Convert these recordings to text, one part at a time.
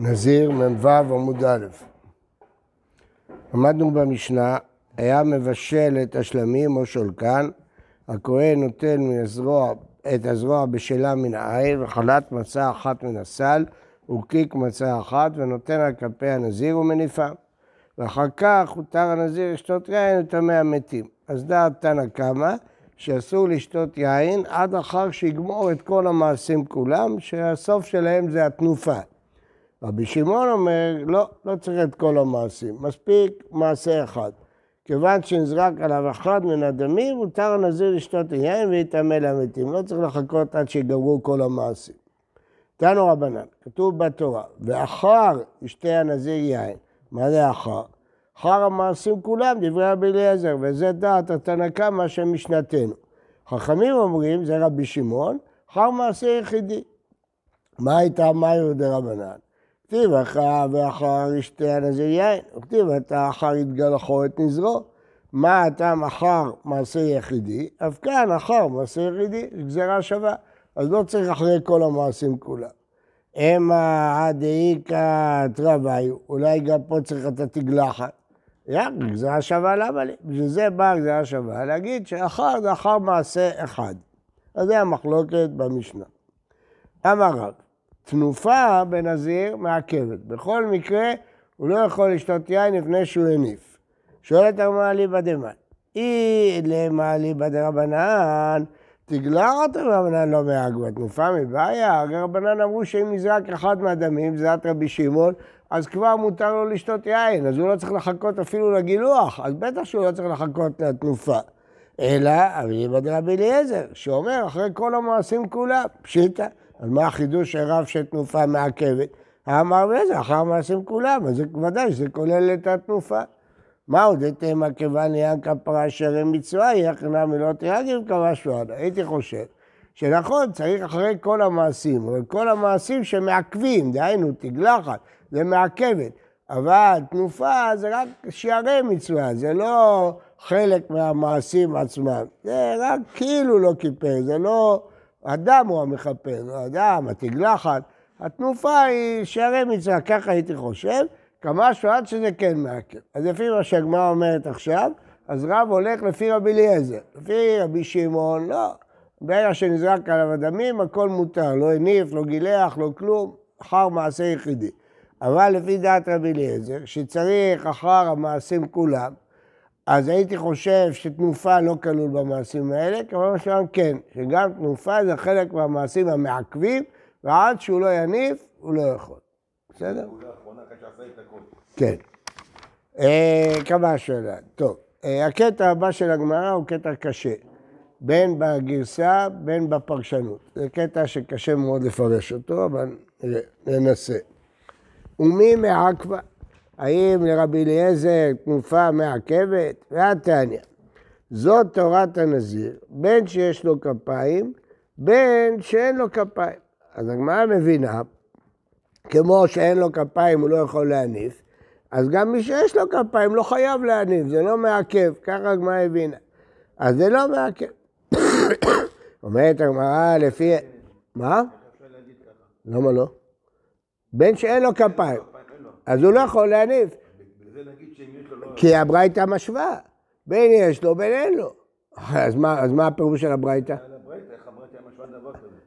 נזיר מ"ו עמוד א'. למדנו במשנה, היה מבשל את השלמים או שולקן, הכהן נותן מהזרוע, את הזרוע בשלה מן העין וחלת מצה אחת מן הסל וקיק מצה אחת ונותן על כלפי הנזיר ומניפה. ואחר כך הותר הנזיר לשתות יין וטמא המתים. אז דעת תנא קמא שאסור לשתות יין עד אחר שיגמור את כל המעשים כולם, שהסוף שלהם זה התנופה. רבי שמעון אומר, לא, לא צריך את כל המעשים, מספיק מעשה אחד. כיוון שנזרק עליו אחד מן הדמים, מותר הנזיר לשתות יין ויטמא למתים. לא צריך לחכות עד שיגמרו כל המעשים. תנו רבנן, כתוב בתורה, ואחר ישתה הנזיר יין. מה זה אחר? אחר המעשים כולם, דברי רבי אליעזר, וזה דעת התנא קמא של משנתנו. חכמים אומרים, זה רבי שמעון, אחר מעשה יחידי. מה הייתה מאיו דרבנן? כתיב אחר ואחר ישתה הנזיר יין, וכתיב אתה אחר יתגלחו את נזרו. מה הטעם אחר מעשה יחידי? אף כאן אחר מעשה יחידי, גזירה שווה. אז לא צריך אחרי כל המעשים כולם. המה עד איכא תרוויו, אולי גם פה צריך את התגלחת. רק גזירה שווה למה לי? בשביל זה באה גזירה שווה, להגיד שאחר זה אחר מעשה אחד. אז זה המחלוקת במשנה. אמר רב, תנופה בנזיר מעכבת. בכל מקרה, הוא לא יכול לשתות יין לפני שהוא הניף. שואלת הגמרא ליבא דמן, אי למה ליבא דרבנן, אותו רבנן לא מהגבה, תנופה מבעיה, רבנן אמרו שאם נזרק אחד מהדמים, זעת רבי שמעון, אז כבר מותר לו לשתות יין, אז הוא לא צריך לחכות אפילו לגילוח, אז בטח שהוא לא צריך לחכות לתנופה. אלא אביבא דרבי אליעזר, שאומר אחרי כל המעשים כולם, פשיטא. אז מה החידוש הרב של תנופה מעכבת? אמר וזה, אחר מעשים כולם, אז ודאי שזה כולל את התנופה. מה עוד אתם כיוון יען כפרה אשר הם מצווה, יחנה מלאת יגב קבע שועדה. הייתי חושב שנכון, צריך אחרי כל המעשים, אבל כל המעשים שמעכבים, דהיינו תגלחת, זה מעכבת. אבל תנופה זה רק שערי מצווה, זה לא חלק מהמעשים עצמם. זה רק כאילו לא כיפר, זה לא... אדם הוא המכפר, אדם, התגלחת. התנופה היא שערי מצווה, ככה הייתי חושב, כמה שעות שזה כן מעכב. אז לפי מה שהגמרא אומרת עכשיו, אז רב הולך לפי רבי אליעזר. לפי רבי שמעון, לא. ברגע שנזרק עליו הדמים, הכל מותר. לא הניף, לא גילח, לא כלום, אחר מעשה יחידי. אבל לפי דעת רבי אליעזר, שצריך אחר המעשים כולם, אז הייתי חושב שתנופה לא כלול במעשים האלה, כמובן שלנו כן, שגם תנופה זה חלק מהמעשים המעכבים, ועד שהוא לא יניף, הוא לא יכול. בסדר? כן. אה, כמה השאלה. טוב, אה, הקטע הבא של הגמרא הוא קטע קשה, בין בגרסה, בין בפרשנות. זה קטע שקשה מאוד לפרש אותו, אבל ננסה. ומי מעכבה? האם לרבי אליעזר תנופה מעכבת? והתניא. זאת תורת הנזיר, בין שיש לו כפיים, בין שאין לו כפיים. אז הגמרא מבינה, כמו שאין לו כפיים הוא לא יכול להניף, אז גם מי שיש לו כפיים לא חייב להניף, זה לא מעכב, ככה הגמרא הבינה. אז זה לא מעכב. אומרת הגמרא לפי... מה? למה לא? בין שאין לו כפיים. אז הוא לא יכול להניף. כי הברייתא משווה, בין יש לו בין אין לו. אז מה, אז מה הפירוש של הברייתא?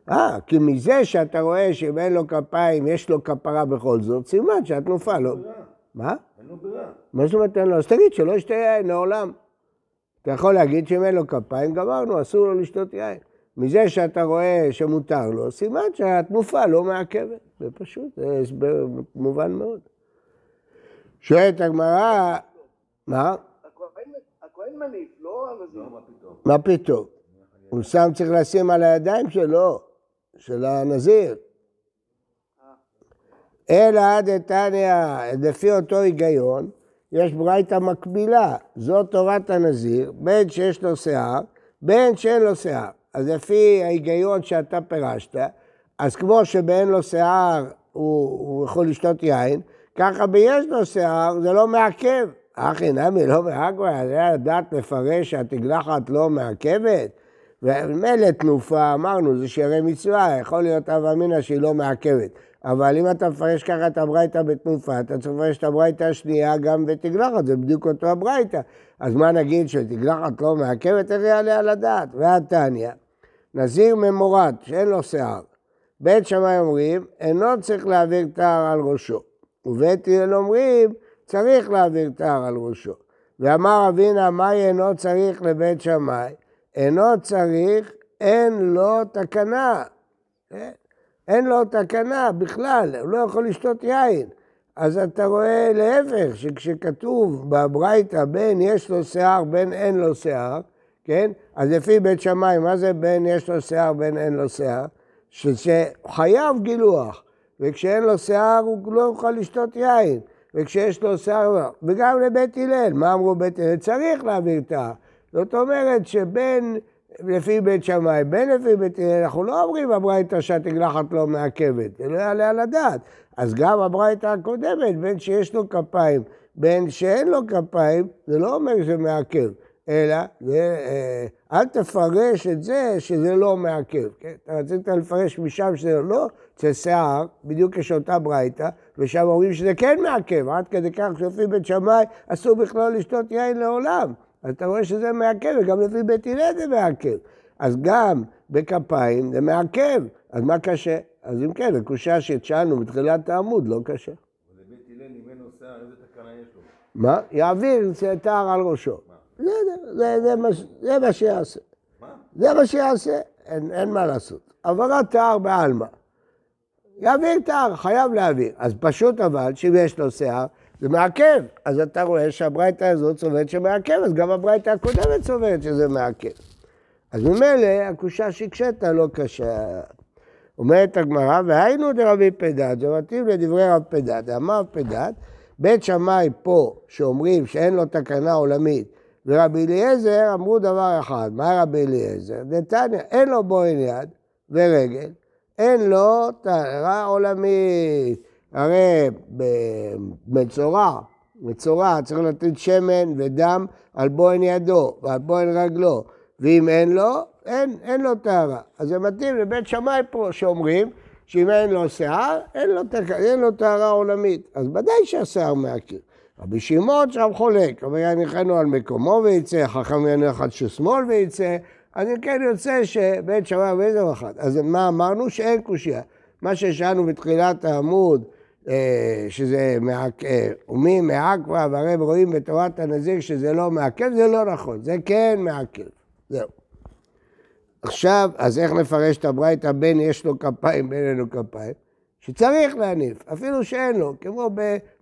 אה, כי מזה שאתה רואה שאם אין לו כפיים, יש לו כפרה בכל זאת, סימן שהתנופה לא... מה? אין לו ברירה. מה זאת אומרת אין לו? אז תגיד שלא ישתה יין לעולם. אתה יכול להגיד שאם אין לו כפיים, גמרנו, אסור לו לשתות יין. מזה שאתה רואה שמותר לו, סימן שהתנופה לא מעכבת. זה פשוט, זה הסבר מובן מאוד. שואלת הגמרא, מה? הכהן מניף, לא הנזיר. מה פתאום? הוא שם צריך לשים על הידיים שלו, של הנזיר. אלא דתניא, לפי אותו היגיון, יש ברייתא מקבילה, זאת תורת הנזיר, בין שיש לו שיער, בין שאין לו שיער. אז לפי ההיגיון שאתה פירשת, אז כמו שבאין לו שיער הוא, הוא יכול לשתות יין, ככה ביש לו שיער, זה לא מעכב. אחי נמי לא מעכבה, זה הדעת לפרש שהתגלחת לא מעכבת? ומילא תנופה, אמרנו, זה שערי מצווה, יכול להיות אב אמינא שהיא לא מעכבת. אבל אם אתה מפרש ככה את הברייתא בתנופה, אתה צריך לפרש את הברייתא השנייה גם בתגלחת, זה בדיוק אותו הברייתא. אז מה נגיד שתגלחת לא מעכבת, איך יעלה על הדעת? והתניא, נזיר ממורד, שאין לו שיער. בית שמאי אומרים, אינו צריך להעביר תער על ראשו. ובית הלל אומרים, צריך להעביר תער על ראשו. ואמר אבינה, מה אינו צריך לבית שמאי? אינו צריך, אין לו תקנה. אין לו תקנה בכלל, הוא לא יכול לשתות יין. אז אתה רואה להפך, שכשכתוב בברייתא בין יש לו שיער בין אין לו שיער, כן? אז לפי בית שמאי, מה זה בין יש לו שיער בין אין לו שיער? שחייב גילוח, וכשאין לו שיער הוא לא יוכל לשתות יין, וכשיש לו שיער, וגם לבית הלל, מה אמרו בית הלל? צריך להעביר את ה... זאת אומרת שבין לפי בית שמאי, בין לפי בית הלל, אנחנו לא אומרים הברייתא שהתגלחת לא מעכבת, זה לא יעלה על הדעת. אז גם הברייתא הקודמת, בין שיש לו כפיים, בין שאין לו כפיים, זה לא אומר שזה מעכב, אלא זה, אה, אל תפרש את זה שזה לא מעכב. כן? אתה רצית לפרש משם שזה לא, אצל שיער, בדיוק יש אותה ברייתא, ושם אומרים שזה כן מעכב, עד כדי כך שלפי בית שמאי אסור בכלל לשתות יין לעולם. אז אתה רואה שזה מעכב, וגם לפי בית הלל זה מעכב. אז גם בכפיים זה מעכב, אז מה קשה? אז אם כן, הקושה ששאלנו בתחילת העמוד לא קשה. ולבית הלל, אם אין לו שיער, איזה תקנה יש לו? מה? יעביר תער על ראשו. זה, זה, זה, מה, שיעשה. מה? זה מה שיעשה, אין, אין מה לעשות. העברת תער בעלמא. יעביר תער, חייב להעביר. אז פשוט אבל, שאם יש לו שיער, זה מעכב. אז אתה רואה שהברייתא הזאת סוברת שמעכב, אז גם הברייתא הקודמת סוברת שזה מעכב. אז ממילא הקושה שהקשית לא קשה. אומרת הגמרא, והיינו דרבי פדת, זה מתאים לדברי רב פדת. אמר פדת, בית שמאי פה, שאומרים שאין לו תקנה עולמית, ורבי אליעזר אמרו דבר אחד, מה רבי אליעזר? נתניה, אין לו בוהן יד ורגל, אין לו טהרה עולמית. הרי במצורע, מצורע צריך לתת שמן ודם על בוהן ידו ועל בוהן רגלו, ואם אין לו, אין, אין לו טהרה. אז זה מתאים לבית שמאי פה שאומרים שאם אין לו שיער, אין לו, טהרה עולמית. אז ודאי שהשיער מעכב. רבי שמעון שם חולק, אבל יניחנו על מקומו ויצא, חכם יניח על ששמאל ויצא, אז אם כן יוצא שבית שמאי ואיזה אחד. אז מה אמרנו? שאין קושייה. מה ששאלנו בתחילת העמוד, אה, שזה מעכב, אה, ומי מעכבה והרי רואים בתורת הנזיר שזה לא מעכב, זה לא נכון, זה כן מעכב. זהו. עכשיו, אז איך נפרש את הברייתא בין יש לו כפיים בין אין לו כפיים? שצריך להניף, אפילו שאין לו, כמו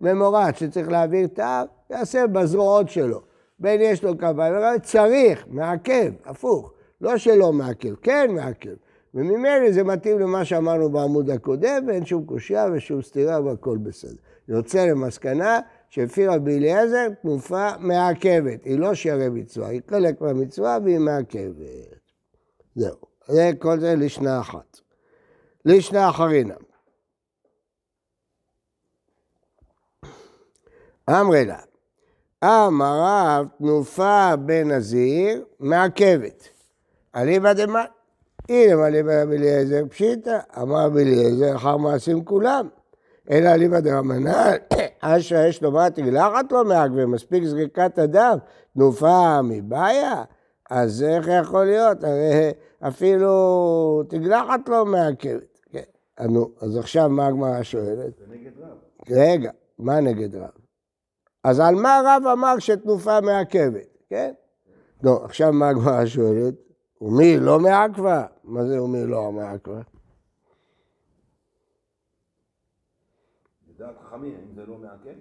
בממורת שצריך להעביר תער, יעשה בזרועות שלו. בין יש לו כפיים, צריך, מעכב, הפוך. לא שלא מעכב, כן מעכב. וממילא זה מתאים למה שאמרנו בעמוד הקודם, ואין שום קושייה ושום סתירה והכל בסדר. יוצא למסקנה שלפי רבי אליעזר תנופה מעכבת, היא לא שערי מצווה, היא חלק מהמצווה והיא מעכבת. זהו, זה כל זה לשנה אחת. לשנה אחרינה. אמרי לה, אמר רב תנופה בנזיר מעכבת. אליבא דמאי. הנה מה ליבא רבי אליעזר פשיטא, אמר רבי אליעזר, אחר מעשים כולם. אלא ליבא דרמנן, אשר יש לומר תגלחת לא מעק ומספיק זריקת הדם, תנופה מבעיה, אז איך יכול להיות? הרי אפילו תגלחת לא מעכבת. כן. נו, אז עכשיו מה הגמרא שואלת? זה נגד רב. רגע, מה נגד רב? אז על מה רב אמר שתנופה מעכבת, כן? נו, עכשיו מה הגמרא שואלת? ומי לא מעכבה? מה זה ומי לא מעכבה? לדעת חכמים, אם זה לא מעכב?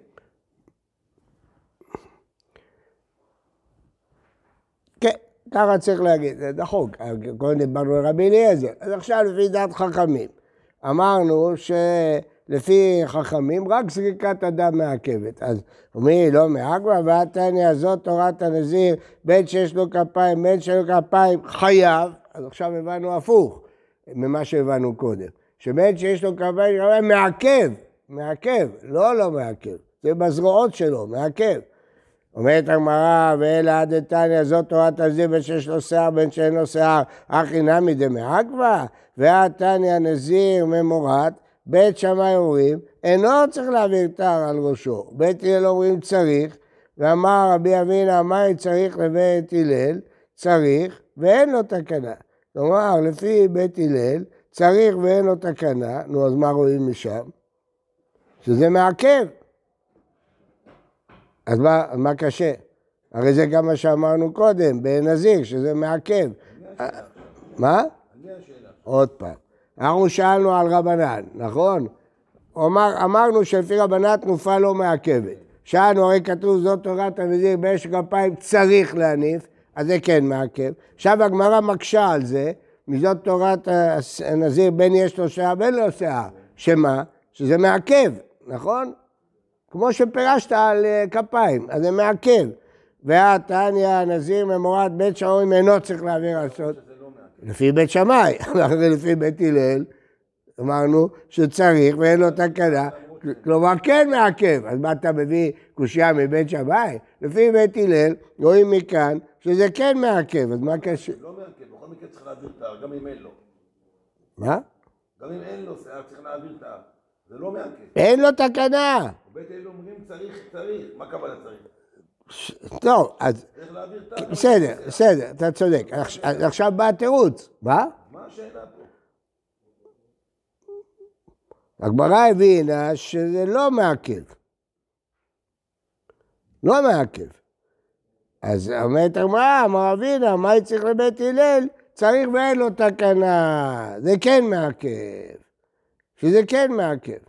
כן, ככה צריך להגיד, זה דחוק. קודם דיברנו על רבי אליעזר. אז עכשיו לפי דעת חכמים. אמרנו שלפי חכמים רק זריקת הדם מעכבת. אז מי לא מעכבה? והתניא הזאת תורת הנזיר, בין שיש לו כפיים, בין שיש לו כפיים, חייב. אז עכשיו הבנו הפוך ממה שהבנו קודם. שבין שיש לו כפיים, מעכב, מעכב, לא לא מעכב. זה בזרועות שלו, מעכב. אומרת הגמרא, ואלא דתניא זאת תורת הזיר בין שיש לו שיער בין שאין לו שיער, הכי נמי דמעכבה, והתניא נזיר ממורת, בית שמאי אומרים, אינו צריך להעביר תר על ראשו. בית הלל אומרים צריך, ואמר רבי אבינה, מה צריך לבית הלל? צריך, ואין לו תקנה. כלומר, לפי בית הלל, צריך ואין לו תקנה, נו, אז מה רואים משם? שזה מעכב. אז מה, מה קשה? הרי זה גם מה שאמרנו קודם, בנזיר, שזה מעכב. מה? עוד פעם. אנחנו שאלנו על רבנן, נכון? אמר, אמרנו שלפי רבנן תנופה לא מעכבת. שאלנו, הרי כתוב זאת תורת הנזיר באש כפיים צריך להניף, אז זה כן מעכב. עכשיו הגמרא מקשה על זה, מזאת תורת הנזיר בין יש לו שיער בין לו שיער. שמה? שזה מעכב, נכון? כמו שפירשת על אה, כפיים, אז זה מעכב. והתניא הנזיר ממורת בית שעורים אינו צריך להעביר על סוד. לפי בית שמאי, לפי בית הלל, אמרנו שצריך ואין לו תקנה, כלומר כן מעכב, אז מה אתה מביא קושייה מבית שמאי? לפי בית הלל רואים מכאן שזה כן מעכב, אז מה קשה? לא מעכב, בכל מקרה צריך להעביר תא, גם אם אין לו. מה? גם אם אין לו שיער צריך להעביר תא. זה לא מעכב. אין לו תקנה. בית אל אומרים צריך, צריך. מה הכוונה צריך? טוב, אז. בסדר, בסדר, אתה צודק. עכש- עכשיו בא התירוץ. מה? מה השאלה פה? הגמרא הבינה שזה לא מעכב. לא מעכב. אז אומרת הגמרא, אמר אבינה, מה היא צריך לבית הלל? צריך ואין לו תקנה. זה כן מעכב. שזה כן מעכב.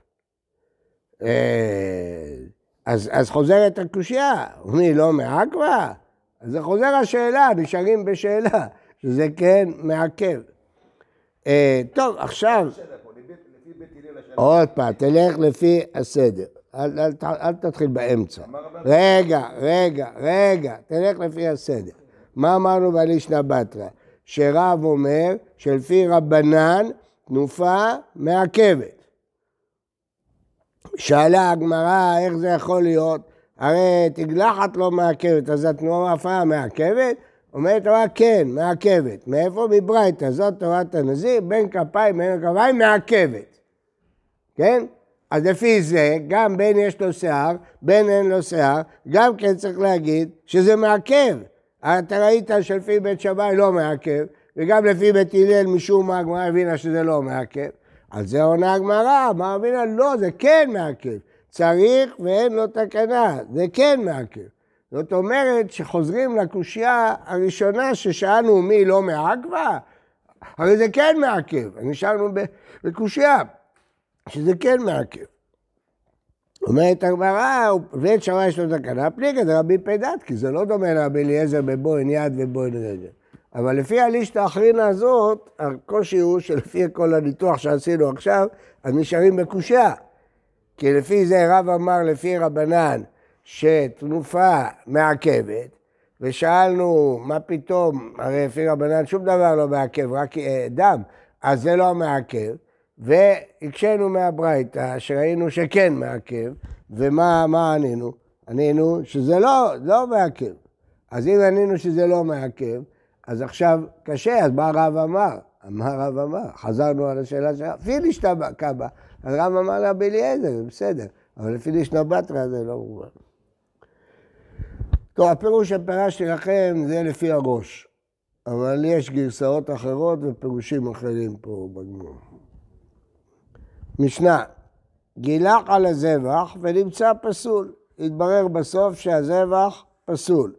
אז, אז חוזרת הקושייה, אומרים לא מעכבה? אז זה חוזר השאלה, נשארים בשאלה, שזה כן מעכב. אה, טוב, עכשיו... עוד פעם, תלך לפי הסדר. אל, אל, ת- אל תתחיל באמצע. רגע, רגע, רגע, תלך לפי הסדר. מה אמרנו בלישנא בתרא? שרב אומר שלפי רבנן תנופה מעכבת. שאלה הגמרא איך זה יכול להיות, הרי תגלחת לא מעכבת, אז התנופה מעכבת? אומרת התורה כן, מעכבת. מאיפה? מברייתא, זאת תורת הנזיר, בין כפיים בין כפיים מעכבת. כן? אז לפי זה, גם בין יש לו שיער, בין אין לו שיער, גם כן צריך להגיד שזה מעכב. אתה ראית שלפי בית שמאי לא מעכב, וגם לפי בית הלל משום מה הגמרא הבינה שזה לא מעכב. על זה עונה הגמרא, אמר הבינה לא, זה כן מעכב. צריך ואין לו תקנה, זה כן מעכב. זאת אומרת שחוזרים לקושייה הראשונה ששאלנו מי לא מעכבה, הרי זה כן מעכב, נשארנו בקושייה. שזה כן מעכב. אומרת הגמרא, בית שמאי יש לו תקנה, פליגה זה רבי פדת, כי זה לא דומה לרבי אליעזר בבוין יד ובוין רגל. אבל לפי הלישתא האחרינה הזאת, הקושי הוא שלפי כל הניתוח שעשינו עכשיו, אז נשארים בקושייה. כי לפי זה רב אמר לפי רבנן שתנופה מעכבת, ושאלנו מה פתאום, הרי לפי רבנן שום דבר לא מעכב, רק אה, דם, אז זה לא מעכב. והקשינו מהברייתא, שראינו שכן מעכב, ומה מה ענינו? ענינו שזה לא, לא מעכב. אז אם ענינו שזה לא מעכב, עכשיו קשה, אז מה הרב אמר? מה הרב אמר? חזרנו על השאלה שלך, פיליש קבע, אז רב אמר רבי אליעזר, זה בסדר, אבל לפי לישנא בתרא זה לא מובן. טוב, הפירוש שפירשתי לכם זה לפי הראש, אבל יש גרסאות אחרות ופירושים אחרים פה בגמור. משנה, גילח על הזבח ונמצא פסול. התברר בסוף שהזבח פסול.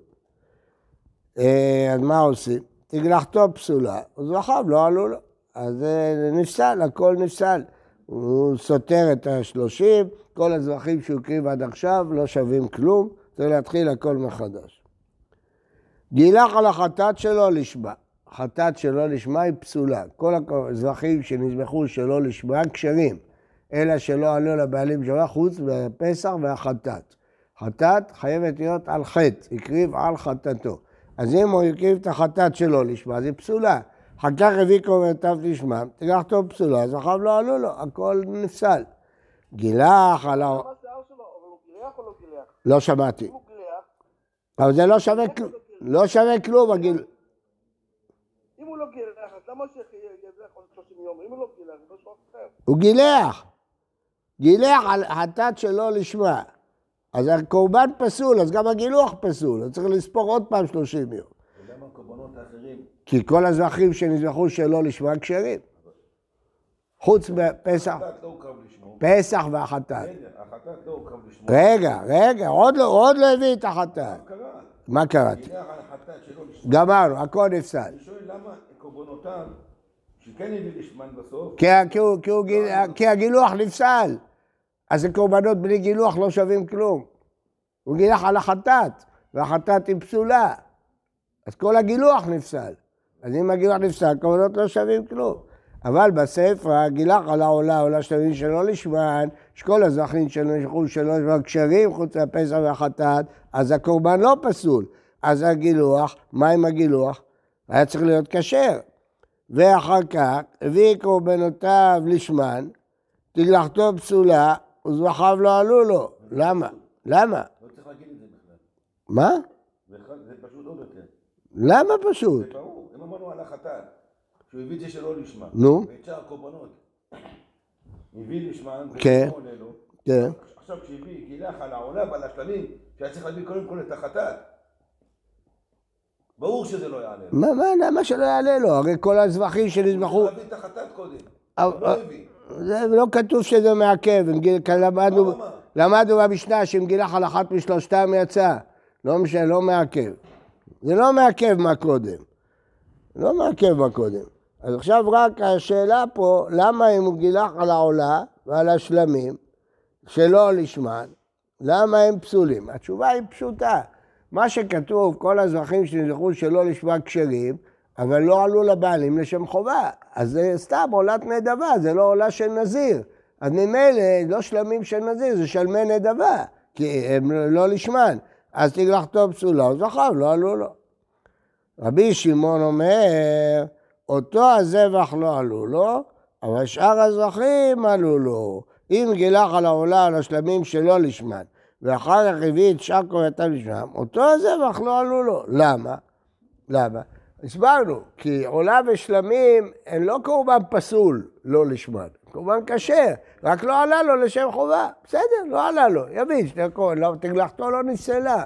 אה, אז מה עושים? תגלחתו פסולה, אז רחב לא עלו לו. אז אה, נפסל, הכל נפסל. הוא סותר את השלושים, כל הזבחים שהוא הקריב עד עכשיו לא שווים כלום, צריך להתחיל הכל מחדש. גילח על החטאת שלו לשמה. חטאת שלא לשמה היא פסולה. כל הזבחים שנזבחו שלא לשמה כשרים, אלא שלא עלו לבעלים שלה חוץ מהפסח והחטאת. חטאת חייבת להיות על חטא, הקריב על חטאתו. אז אם הוא הקריב את החטאת שלו לשמה, היא פסולה. אחר כך הביא קומרתיו לשמם, תגחתו פסולה, אז אחריו לא עלו לו, הכל נפסל. גילח על ה... לא גילח? לא שמעתי. אבל זה לא שווה כלום. לא שווה כלום, הגיל... אם הוא לא גילח, אז למה שיגלח עוד 30 יום? אם הוא לא גילח, זה משהו אחר. הוא גילח. גילח על חטאת שלא לשמה. אז הקורבן פסול, אז גם הגילוח פסול, אז צריך לספור עוד פעם 30 יום. וגם הקורבנות האחרים, כי כל הזרחים שנזבחו שלא לשמה כשרים. חוץ מפסח, לא. פסח והחטאת. רגע, לא. רגע, רגע, עוד לא, עוד לא הביא את החטאת. מה קראתי? גמרנו, הכל נפסל. אני שואל למה קורבנותיו, שכן הביא לשמן בסוף, כי הגילוח נפסל. אז הקורבנות בלי גילוח לא שווים כלום. הוא גילח על החטאת, והחטאת היא פסולה. אז כל הגילוח נפסל. אז אם הגילוח נפסל, הקורבנות לא שווים כלום. אבל בספר, גילח על העולה, עולה שלמים שלא לשמן, שכל הזכין שנשכו שלא לשמן כשרים חוץ מהפסח והחטאת, אז הקורבן לא פסול. אז הגילוח, מה עם הגילוח? היה צריך להיות כשר. ואחר כך הביא קורבנותיו לשמן, תגלחתו פסולה וזבחיו לא עלו לו. למה? למה? לא צריך להגיד את זה בכלל. מה? זה פשוט עוד יותר. למה פשוט? זה ברור, אם אמרנו על החטאת, שהוא הביא את זה שלא לשמה. נו. ואת שאר הקורבנות. הביא לשמן, כן. לו. כן. עכשיו כשהביא, גילח על העולה ועל השלמים, שהיה צריך להביא קודם כל את החטאת. ברור שזה לא יעלה לו. מה, מה, למה שלא יעלה לו? הרי כל הזבחים שנזבחו, צריך להביא את החטאת קודם. הוא לא הביא. זה לא כתוב שזה מעכב, אם גיל- כי למדנו, מה הוא אמר? למדנו במשנה שאם גילח על אחת משלושתם יצא, לא משנה, לא מעכב. זה לא מעכב מה קודם. לא מעכב מה קודם. אז עכשיו רק השאלה פה, למה אם הוא גילח על העולה ועל השלמים, שלא לשמן, למה הם פסולים? התשובה היא פשוטה. מה שכתוב, כל הזרחים שנזכרו שלא לשמה כשרים, אבל לא עלו לבעלים לשם חובה. אז זה סתם עולת נדבה, זה לא עולה של נזיר. אז ממילא לא שלמים של נזיר, זה שלמי נדבה, כי הם לא לשמן. אז תגלחתו פסולה, אז זכר, לא עלו לו. רבי שמעון אומר, אותו הזבח לא עלו לו, אבל שאר הזרחים עלו לו. אם גילח על העולה על השלמים שלא לשמן, ואחר כך הביא את שאר קורייתם לשמם, אותו הזבח לא עלו לו. למה? למה? הסברנו, כי עולה ושלמים הן לא קורבן פסול, לא לשמן, קורבן כשר, רק לא עלה לו לשם חובה. בסדר, לא עלה לו, קורבן, לא, תגלחתו לא נפסלה.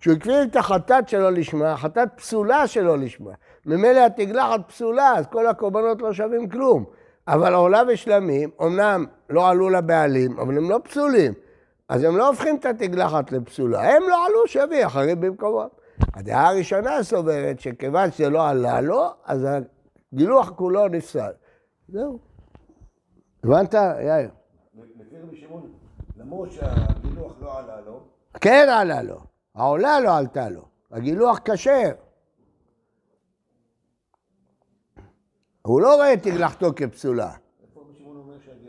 כשהוא הקריב את החטאת שלו לשמה, החטאת פסולה שלו לשמה. ממילא התגלחת פסולה, אז כל הקורבנות לא שווים כלום. אבל עולה ושלמים, אמנם לא עלו לבעלים, אבל הם לא פסולים. אז הם לא הופכים את התגלחת לפסולה. הם לא עלו, שיביא אחרים במקומם. הדעה הראשונה סוברת שכיוון שזה לא עלה לו, אז הגילוח כולו נפסל. זהו. הבנת, יאיר? לפי רבי שמעון, למרות שהגילוח לא עלה לו, כן עלה לו. העולה לא עלתה לו. הגילוח כשר. הוא לא רואה את תגלחתו כפסולה.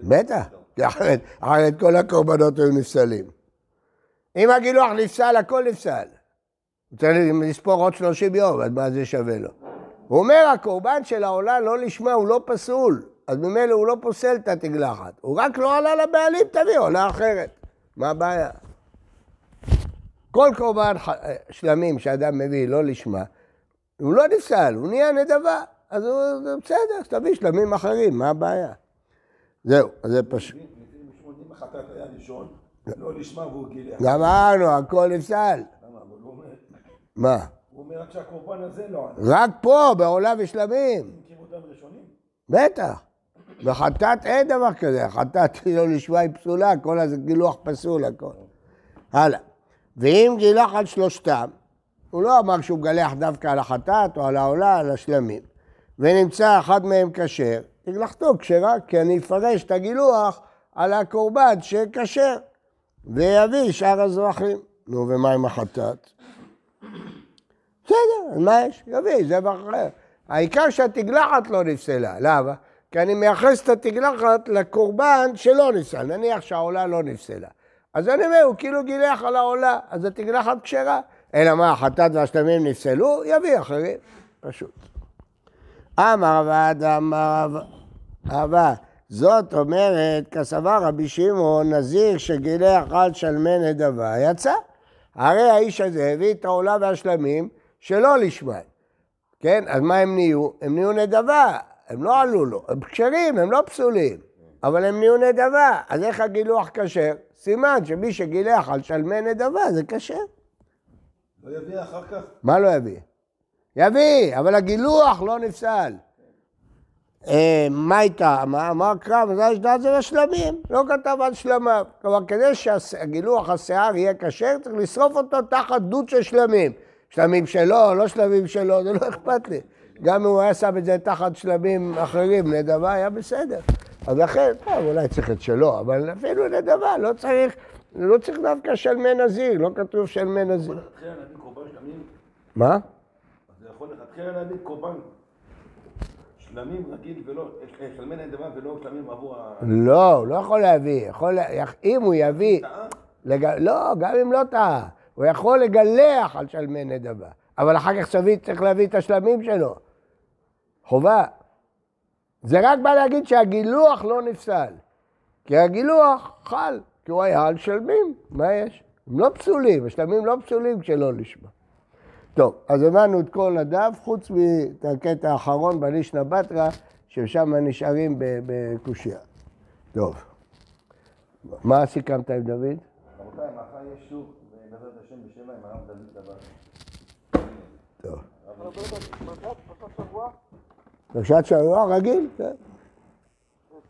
בטח, אחרת, אחרת כל הקורבנות היו נפסלים. אם הגילוח נפסל, הכל נפסל. הוא צריך לספור עוד 30 יום, אז מה זה שווה לו? הוא אומר, הקורבן של העולה לא לשמה, הוא לא פסול. אז ממילא הוא לא פוסל את התגלחת. הוא רק לא עלה לבעלים, תביא עולה אחרת. מה הבעיה? כל קורבן ח- שלמים שאדם מביא לא לשמה, הוא לא נפסל, הוא נהיה נדבה. אז הוא, זה בסדר, אז תביא שלמים אחרים, מה הבעיה? זהו, אז זה פשוט. אם החטאת היה ראשון, לא לשמה והוא גילח. גמרנו, הכל נפסל. למה? אבל הוא אומר, מה? הוא אומר רק שהקורבן הזה לא עלה. רק פה, בעולה ושלמים. בטח. בחטאת אין דבר כזה, החטאת היא לא לשמה היא פסולה, כל הזה גילוח פסול, הכל. הלאה. ואם גילח על שלושתם, הוא לא אמר שהוא מגלח דווקא על החטאת או על העולה, על השלמים, ונמצא אחד מהם כשר, תגלחתו כשרה, כי אני אפרש את הגילוח על הקורבן שכשר, ויביא שאר הזרחים. נו, ומה עם החטאת? בסדר, מה יש? יביא, זה אחר. העיקר שהתגלחת לא נפסלה. למה? כי אני מייחס את התגלחת לקורבן שלא נפסל. נניח שהעולה לא נפסלה. אז אני אומר, הוא כאילו גילח על העולה, אז התגלחת כשרה. אלא מה, החטאת והשלמים נפסלו? יביא אחרים. פשוט. אמר עבד, אמר אבא. זאת אומרת, כסבר רבי שמעון, נזיר שגילח על שלמי נדבה, יצא. הרי האיש הזה הביא את העולה והשלמים שלא לשמן. כן, אז מה הם נהיו? הם נהיו נדבה, הם לא עלו לו, הם כשרים, הם לא פסולים. אבל הם נהיו נדבה. אז איך הגילוח כשר? סימן שמי שגילח על שלמי נדבה זה כשר. לא יביא אחר כך? מה לא יביא? יביא, אבל הגילוח לא נפסל. אה, מה הייתה? מה אמר קרא, מזל שדעת זה לשלמים, לא כתב על שלמיו. כלומר, כדי שהגילוח השיער יהיה כשר, צריך לשרוף אותו תחת דוד של שלמים. שלמים שלו, לא שלמים שלו, זה לא אכפת לי. גם אם הוא היה שם את זה תחת שלמים אחרים, נדבה היה בסדר. אז לכן, טוב, אולי צריך את שלו, אבל אפילו נדבה, לא צריך, לא צריך דווקא שלמי נזיר, לא כתוב שלמי נזיר. מה? אז זה יכול לכתחילה להביא קורבן שלמים רגיל ולא, שלמי נדבה ולא שלמים עבור ה... לא, הוא לא יכול להביא. יכול, אם הוא יביא... לג... לא, גם אם לא טעה. הוא יכול לגלח על שלמי נדבה. אבל אחר כך סביב צריך להביא את השלמים שלו. חובה. זה רק בא להגיד שהגילוח לא נפסל. כי הגילוח חל, כי הוא היה על שלמים. מה יש? הם לא פסולים, השלמים לא פסולים כשלא לשמה. טוב, אז הבנו את כל הדף, חוץ מהקטע האחרון בלישנא בתרא, ששם נשארים בקושייה. טוב. מה סיכמת עם דוד? רבותיי, מחר יש שוב בעזרת השם בשבע עם הרב דוד דבר. טוב. פרשת שבוע רגיל, כן.